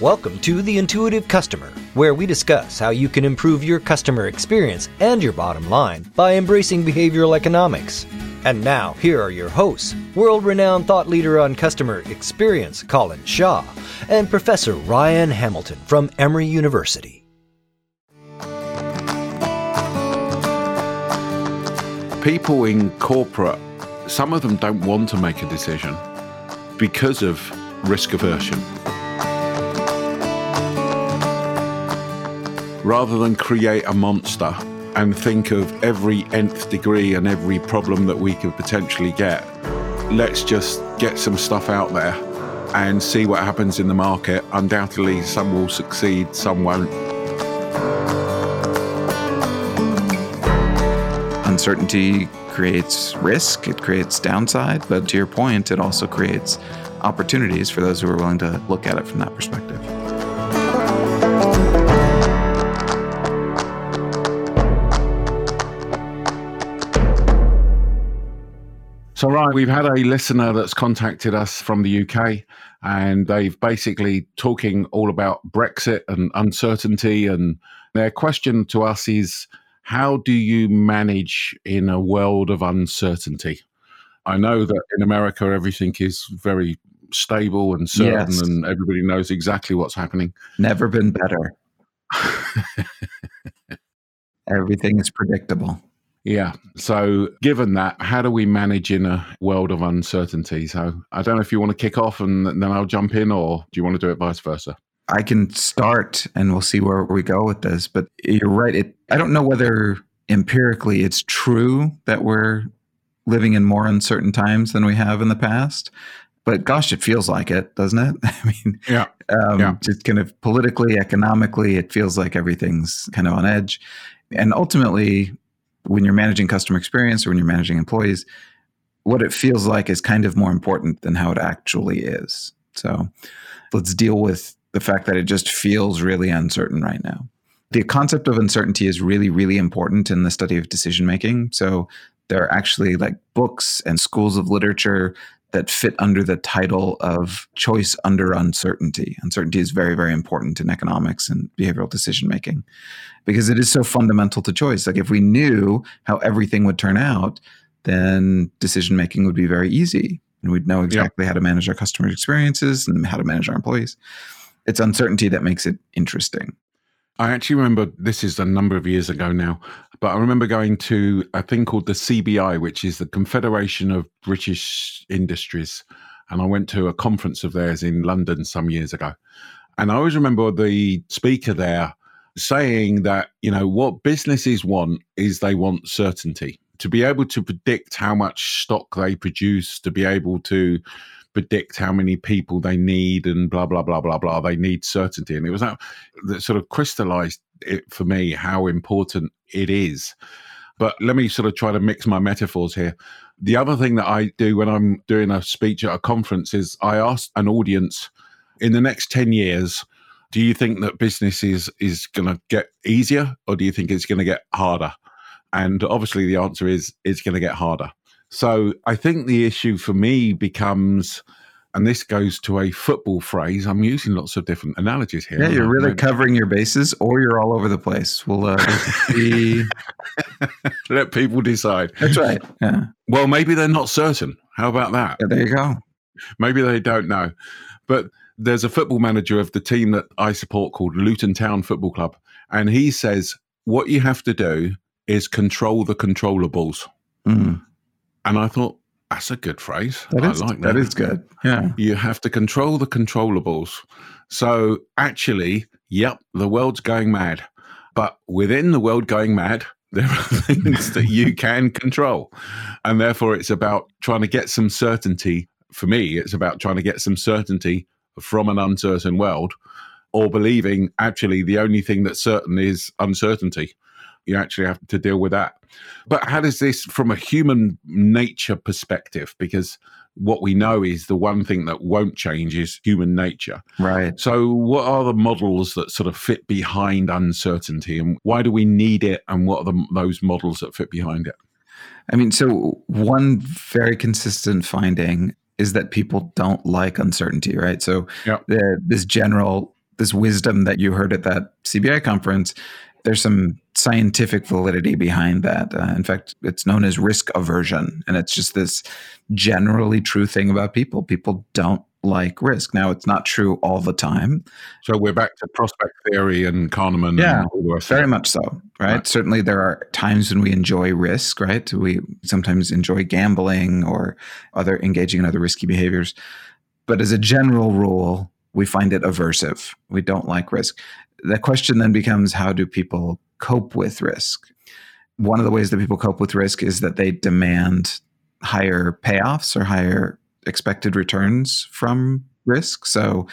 Welcome to The Intuitive Customer, where we discuss how you can improve your customer experience and your bottom line by embracing behavioral economics. And now, here are your hosts world renowned thought leader on customer experience, Colin Shaw, and Professor Ryan Hamilton from Emory University. People in corporate, some of them don't want to make a decision because of risk aversion. Rather than create a monster and think of every nth degree and every problem that we could potentially get, let's just get some stuff out there and see what happens in the market. Undoubtedly, some will succeed, some won't. Uncertainty creates risk, it creates downside, but to your point, it also creates opportunities for those who are willing to look at it from that perspective. So, Ryan, we've had a listener that's contacted us from the UK, and they've basically talking all about Brexit and uncertainty. And their question to us is, how do you manage in a world of uncertainty? I know that in America everything is very stable and certain, yes. and everybody knows exactly what's happening. Never been better. everything is predictable. Yeah. So, given that, how do we manage in a world of uncertainty? So, I don't know if you want to kick off and then I'll jump in, or do you want to do it vice versa? I can start and we'll see where we go with this. But you're right. It, I don't know whether empirically it's true that we're living in more uncertain times than we have in the past. But gosh, it feels like it, doesn't it? I mean, yeah, um, yeah. just kind of politically, economically, it feels like everything's kind of on edge. And ultimately, when you're managing customer experience or when you're managing employees, what it feels like is kind of more important than how it actually is. So let's deal with the fact that it just feels really uncertain right now. The concept of uncertainty is really, really important in the study of decision making. So there are actually like books and schools of literature that fit under the title of choice under uncertainty. Uncertainty is very, very important in economics and behavioral decision making because it is so fundamental to choice. Like if we knew how everything would turn out, then decision making would be very easy and we'd know exactly how to manage our customer experiences and how to manage our employees. It's uncertainty that makes it interesting. I actually remember this is a number of years ago now, but I remember going to a thing called the CBI, which is the Confederation of British Industries. And I went to a conference of theirs in London some years ago. And I always remember the speaker there saying that, you know, what businesses want is they want certainty to be able to predict how much stock they produce, to be able to predict how many people they need and blah blah blah blah blah. They need certainty. And it was that that sort of crystallized it for me how important it is. But let me sort of try to mix my metaphors here. The other thing that i do when i'm doing a speech at a conference is i ask an audience in the next 10 years do you think that business is is going to get easier or do you think it's going to get harder? And obviously the answer is it's going to get harder so I think the issue for me becomes, and this goes to a football phrase. I'm using lots of different analogies here. Yeah, you're really covering your bases, or you're all over the place. We'll uh, be... let people decide. That's right. Yeah. Well, maybe they're not certain. How about that? Yeah, there you go. Maybe they don't know, but there's a football manager of the team that I support called Luton Town Football Club, and he says what you have to do is control the controllables. Mm. And I thought, that's a good phrase. That is, I like that. That is good. Yeah. You have to control the controllables. So actually, yep, the world's going mad. But within the world going mad, there are things that you can control. And therefore, it's about trying to get some certainty. For me, it's about trying to get some certainty from an uncertain world or believing actually the only thing that's certain is uncertainty you actually have to deal with that. But how does this, from a human nature perspective, because what we know is the one thing that won't change is human nature. Right. So, what are the models that sort of fit behind uncertainty, and why do we need it? And what are the, those models that fit behind it? I mean, so one very consistent finding is that people don't like uncertainty, right? So, yep. the, this general this wisdom that you heard at that CBI conference, there's some scientific validity behind that. Uh, in fact, it's known as risk aversion. And it's just this generally true thing about people. People don't like risk. Now, it's not true all the time. So we're back to prospect theory and Kahneman. Yeah, and very much so. Right? right? Certainly, there are times when we enjoy risk. Right? We sometimes enjoy gambling or other engaging in other risky behaviors. But as a general rule, we find it aversive. We don't like risk. The question then becomes how do people cope with risk? One of the ways that people cope with risk is that they demand higher payoffs or higher expected returns from risk. So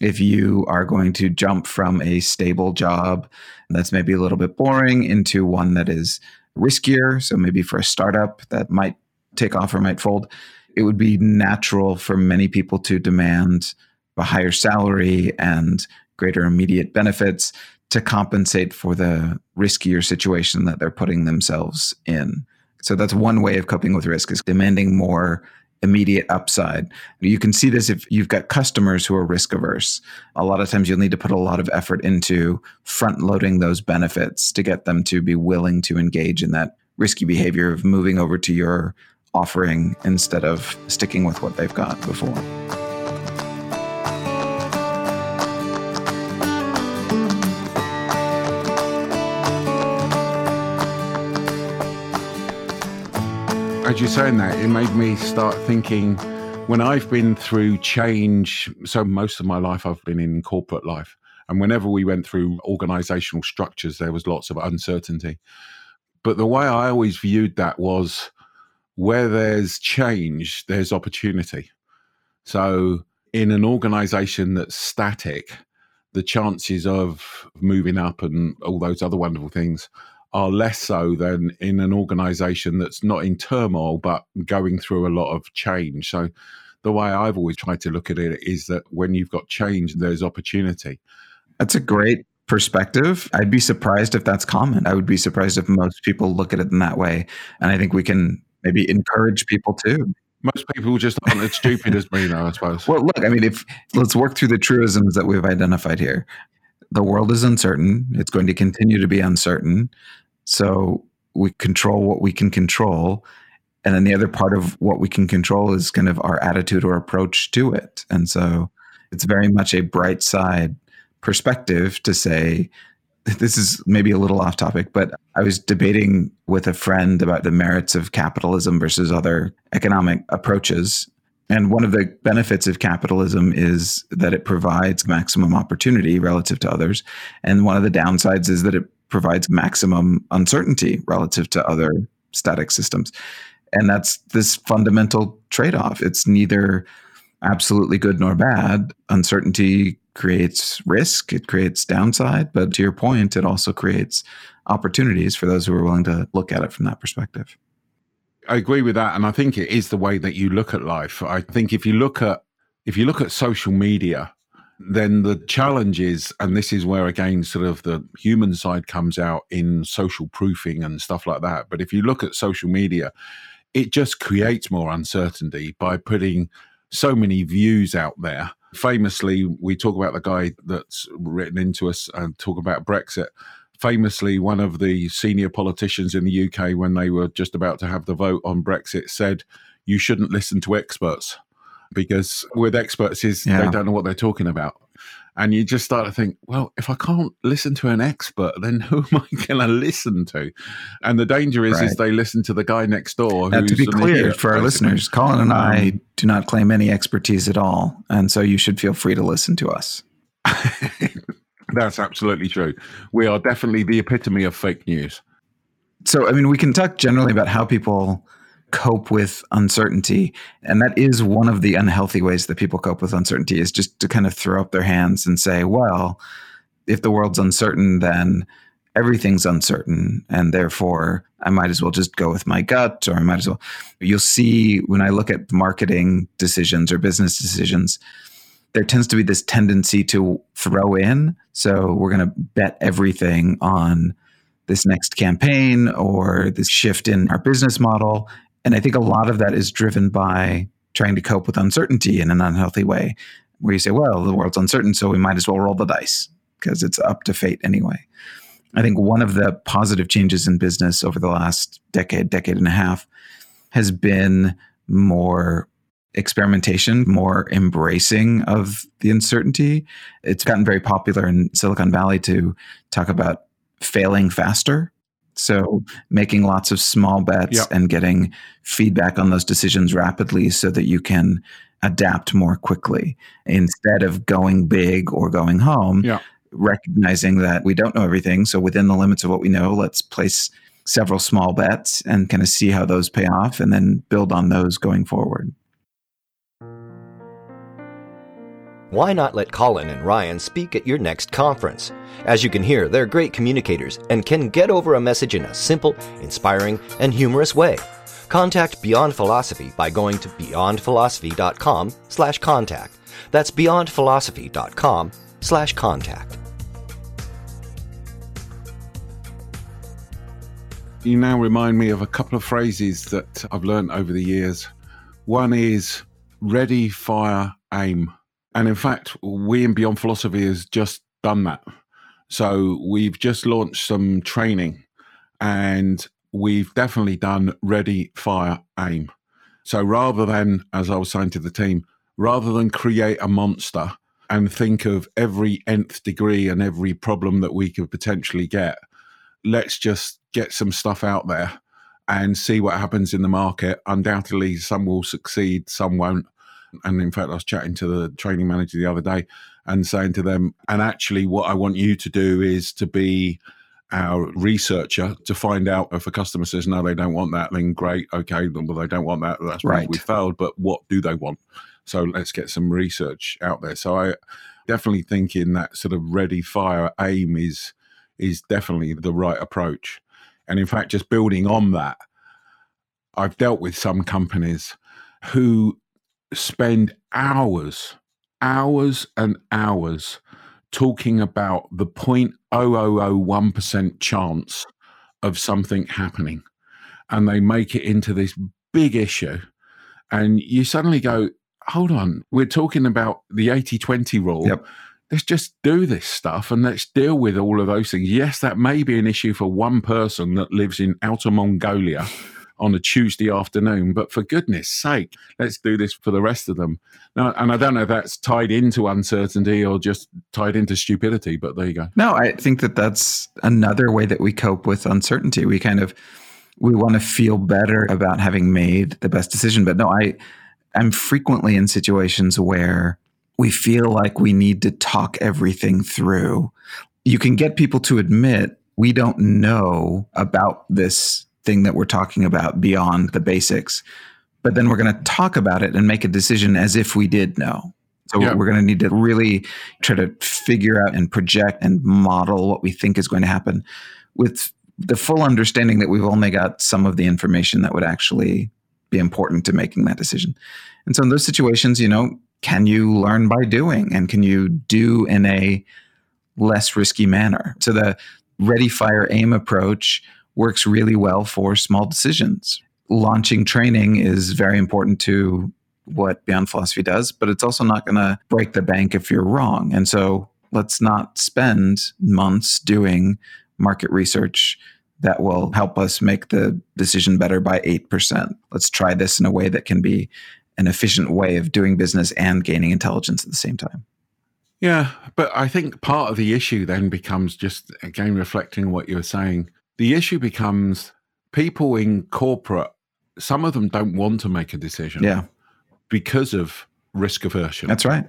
if you are going to jump from a stable job that's maybe a little bit boring into one that is riskier, so maybe for a startup that might take off or might fold, it would be natural for many people to demand a higher salary and greater immediate benefits to compensate for the riskier situation that they're putting themselves in. So that's one way of coping with risk is demanding more immediate upside. You can see this if you've got customers who are risk averse. A lot of times you'll need to put a lot of effort into front loading those benefits to get them to be willing to engage in that risky behavior of moving over to your offering instead of sticking with what they've got before. As you're saying that, it made me start thinking when I've been through change. So, most of my life, I've been in corporate life. And whenever we went through organizational structures, there was lots of uncertainty. But the way I always viewed that was where there's change, there's opportunity. So, in an organization that's static, the chances of moving up and all those other wonderful things are less so than in an organization that's not in turmoil but going through a lot of change. So the way I've always tried to look at it is that when you've got change, there's opportunity. That's a great perspective. I'd be surprised if that's common. I would be surprised if most people look at it in that way. And I think we can maybe encourage people to. Most people just aren't as stupid as me, though, I suppose. Well, look, I mean, if let's work through the truisms that we've identified here. The world is uncertain. It's going to continue to be uncertain. So we control what we can control. And then the other part of what we can control is kind of our attitude or approach to it. And so it's very much a bright side perspective to say, this is maybe a little off topic, but I was debating with a friend about the merits of capitalism versus other economic approaches. And one of the benefits of capitalism is that it provides maximum opportunity relative to others. And one of the downsides is that it provides maximum uncertainty relative to other static systems. And that's this fundamental trade off. It's neither absolutely good nor bad. Uncertainty creates risk, it creates downside. But to your point, it also creates opportunities for those who are willing to look at it from that perspective. I agree with that. And I think it is the way that you look at life. I think if you look at if you look at social media, then the challenge is, and this is where again, sort of the human side comes out in social proofing and stuff like that. But if you look at social media, it just creates more uncertainty by putting so many views out there. Famously, we talk about the guy that's written into us and talk about Brexit. Famously, one of the senior politicians in the UK, when they were just about to have the vote on Brexit, said, You shouldn't listen to experts because with experts is yeah. they don't know what they're talking about and you just start to think, well, if I can't listen to an expert, then who am I going to listen to? And the danger is, right. is they listen to the guy next door. Now, to be clear idiot, for our basically. listeners, Colin and I um, do not claim any expertise at all, and so you should feel free to listen to us. That's absolutely true. We are definitely the epitome of fake news. So, I mean, we can talk generally about how people cope with uncertainty. And that is one of the unhealthy ways that people cope with uncertainty is just to kind of throw up their hands and say, well, if the world's uncertain, then everything's uncertain. And therefore, I might as well just go with my gut, or I might as well. You'll see when I look at marketing decisions or business decisions, there tends to be this tendency to throw in. So we're going to bet everything on this next campaign or this shift in our business model. And I think a lot of that is driven by trying to cope with uncertainty in an unhealthy way. where you say, well, the world's uncertain, so we might as well roll the dice because it's up to fate anyway. I think one of the positive changes in business over the last decade, decade and a half has been more experimentation, more embracing of the uncertainty. It's gotten very popular in Silicon Valley to talk about failing faster. So, making lots of small bets Yep. and getting feedback on those decisions rapidly so that you can adapt more quickly instead of going big or going home. Recognizing that we don't know everything. So, within the limits of what we know, let's place several small bets and kind of see how those pay off and then build on those going forward. Why not let Colin and Ryan speak at your next conference? As you can hear, they're great communicators and can get over a message in a simple, inspiring, and humorous way. Contact Beyond Philosophy by going to beyondphilosophy.com slash contact. That's beyondphilosophy.com slash contact. You now remind me of a couple of phrases that I've learned over the years. One is ready, fire, aim. And in fact, we in Beyond Philosophy has just done that. So we've just launched some training and we've definitely done ready, fire, aim. So rather than, as I was saying to the team, rather than create a monster and think of every nth degree and every problem that we could potentially get, let's just get some stuff out there and see what happens in the market. Undoubtedly, some will succeed, some won't. And in fact, I was chatting to the training manager the other day and saying to them, and actually, what I want you to do is to be our researcher to find out if a customer says, no, they don't want that, then great. Okay. Well, they don't want that. That's right. Right. We failed. But what do they want? So let's get some research out there. So I definitely think in that sort of ready, fire, aim is is definitely the right approach. And in fact, just building on that, I've dealt with some companies who spend hours, hours and hours talking about the 0.0001% chance of something happening. And they make it into this big issue. And you suddenly go, hold on, we're talking about the 80 20 rule Yep. let's just do this stuff and let's deal with all of those things. Yes, that may be an issue for one person that lives in outer Mongolia on a Tuesday afternoon, but for goodness sake, let's do this for the rest of them. Now, and I don't know if that's tied into uncertainty or just tied into stupidity, but there you go. No, I think that that's another way that we cope with uncertainty. We kind of we want to feel better about having made the best decision. But no, I I'm frequently in situations where we feel like we need to talk everything through. You can get people to admit we don't know about this thing that we're talking about beyond the basics. But then we're going to talk about it and make a decision as if we did know. So Yeah. we're going to need to really try to figure out and project and model what we think is going to happen with the full understanding that we've only got some of the information that would actually be important to making that decision. And so in those situations, you know, can you learn by doing and can you do in a less risky manner? So the ready, fire, aim approach works really well for small decisions. Launching training is very important to what Beyond Philosophy does, but it's also not going to break the bank if you're wrong. And so let's not spend months doing market research that will help us make the decision better by 8%. Let's try this in a way that can be an efficient way of doing business and gaining intelligence at the same time. Yeah, but I think part of the issue then becomes just again reflecting what you were saying. The issue becomes people in corporate, some of them don't want to make a decision Yeah, because of risk aversion. that's right.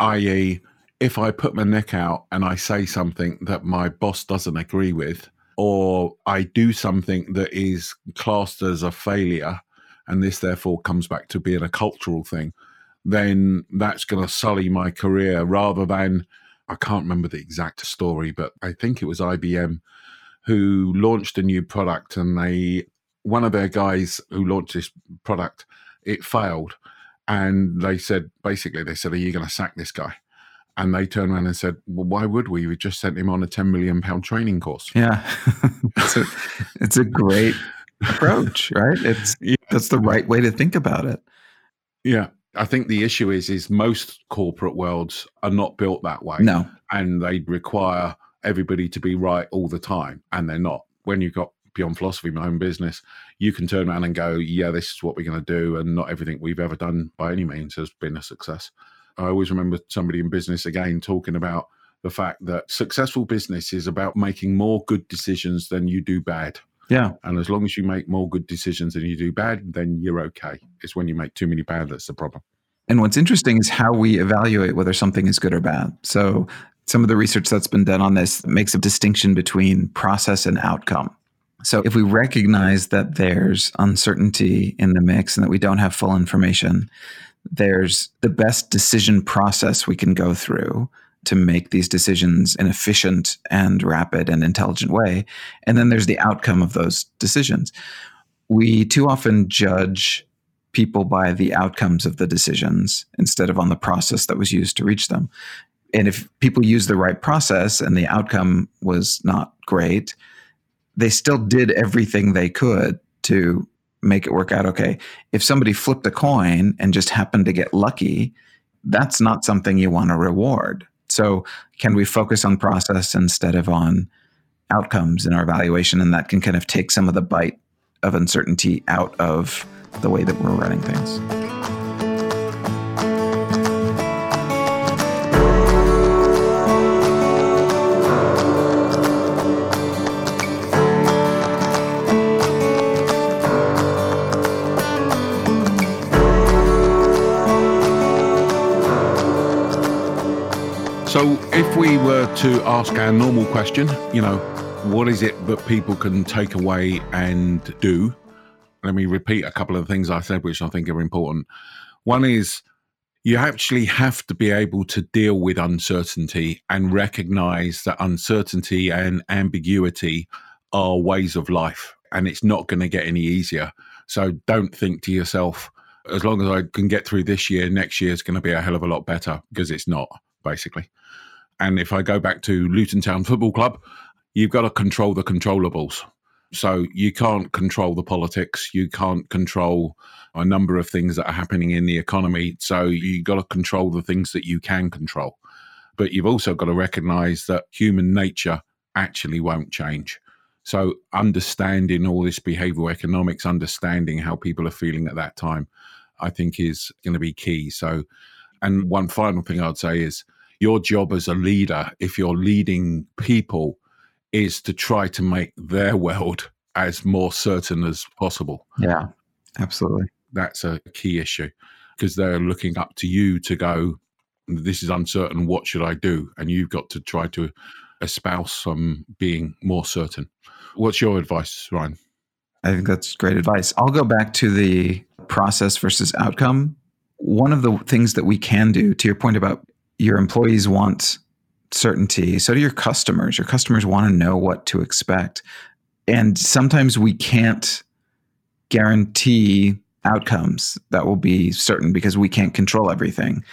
i.e., if I put my neck out and I say something that my boss doesn't agree with, or I do something that is classed as a failure, and this therefore comes back to being a cultural thing, then that's going to sully my career rather than, I can't remember the exact story, but I think it was IBM who launched a new product and they, one of their guys who launched this product, it failed. And they said, basically, they said, Are you going to sack this guy? And they turned around and said, Well, why would we? We just sent him on a 10 million pound training course. Yeah, it's, a, it's a great approach, right? It's Yeah. that's the right way to think about it. Yeah. I think the issue is is most corporate worlds are not built that way. No. And they require everybody to be right all the time. And they're not. When you've got beyond philosophy, my own business, you can turn around and go, Yeah, this is what we're gonna do, and not everything we've ever done by any means has been a success. I always remember somebody in business again talking about the fact that successful business is about making more good decisions than you do bad. Yeah. And as long as you make more good decisions than you do bad, then you're okay. It's when you make too many bad that's the problem. And what's interesting is how we evaluate whether something is good or bad. So, some of the research that's been done on this makes a distinction between process and outcome. So, if we recognize that there's uncertainty in the mix and that we don't have full information, there's the best decision process we can go through to make these decisions in efficient and rapid and intelligent way. And then there's the outcome of those decisions. We too often judge people by the outcomes of the decisions instead of on the process that was used to reach them. And if people use the right process and the outcome was not great, they still did everything they could to make it work out okay. If somebody flipped a coin and just happened to get lucky, that's not something you want to reward. So, can we focus on process instead of on outcomes in our evaluation? And that can kind of take some of the bite of uncertainty out of the way that we're running things. If we were to ask our normal question, you know, what is it that people can take away and do? Let me repeat a couple of things I said, which I think are important. One is you actually have to be able to deal with uncertainty and recognize that uncertainty and ambiguity are ways of life, and it's not going to get any easier. So, don't think to yourself, as long as I can get through this year, next year is going to be a hell of a lot better because it's not, basically. And if I go back to Luton Town Football Club, you've got to control the controllables. So you can't control the politics, you can't control a number of things that are happening in the economy. So you've got to control the things that you can control. But you've also got to recognize that human nature actually won't change. So understanding all this behavioral economics, understanding how people are feeling at that time, I think is going to be key. So, and one final thing I'd say is your job as a leader, if you're leading people, is to try to make their world as more certain as possible. Yeah, absolutely. That's a key issue because they're looking up to you to go, this is uncertain. What should I do? And you've got to try to espouse some being more certain. What's your advice, Ryan? I think that's great advice. I'll go back to the process versus outcome. One of the things that we can do, to your point about your employees want certainty, so do your customers. Your customers want to know what to expect. And sometimes we can't guarantee outcomes that will be certain because we can't control everything.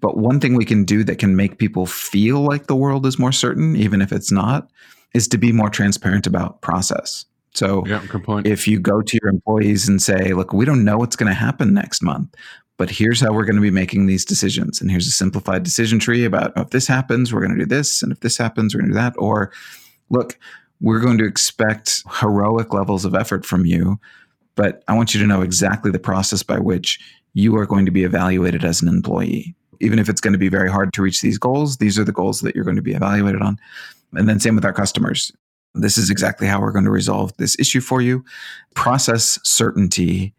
But one thing we can do that can make people feel like the world is more certain, even if it's not, is to be more transparent about process. So yeah, if you go to your employees and say, look, we don't know what's going to happen next month, but here's how we're going to be making these decisions. And here's a simplified decision tree about oh, if this happens, we're going to do this. And if this happens, we're going to do that. Or look, we're going to expect heroic levels of effort from you, but I want you to know exactly the process by which you are going to be evaluated as an employee. Even if it's going to be very hard to reach these goals, these are the goals that you're going to be evaluated on. And then same with our customers. This is exactly how we're going to resolve this issue for you. Process certainty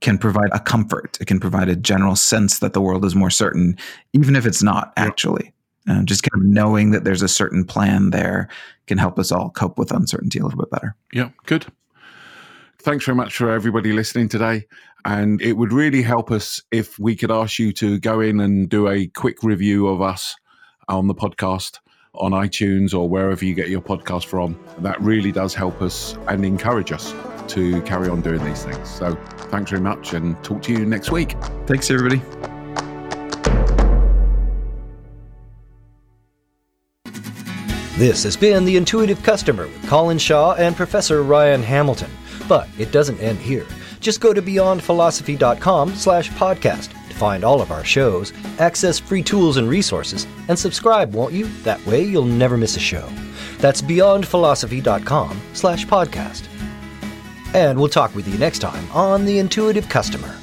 can provide a comfort. It can provide a general sense that the world is more certain, even if it's not actually. Uh, just kind of knowing that there's a certain plan there can help us all cope with uncertainty a little bit better. Yeah, good. Thanks very much for everybody listening today. And it would really help us if we could ask you to go in and do a quick review of us on the podcast on iTunes or wherever you get your podcast from. That really does help us and encourage us to carry on doing these things. So thanks very much and talk to you next week. Thanks, everybody. This has been The Intuitive Customer with Colin Shaw and Professor Ryan Hamilton. But it doesn't end here. Just go to beyondphilosophy.com slash podcast to find all of our shows, access free tools and resources, and subscribe, won't you? That way you'll never miss a show. That's beyondphilosophy.com slash podcast. And we'll talk with you next time on The Intuitive Customer.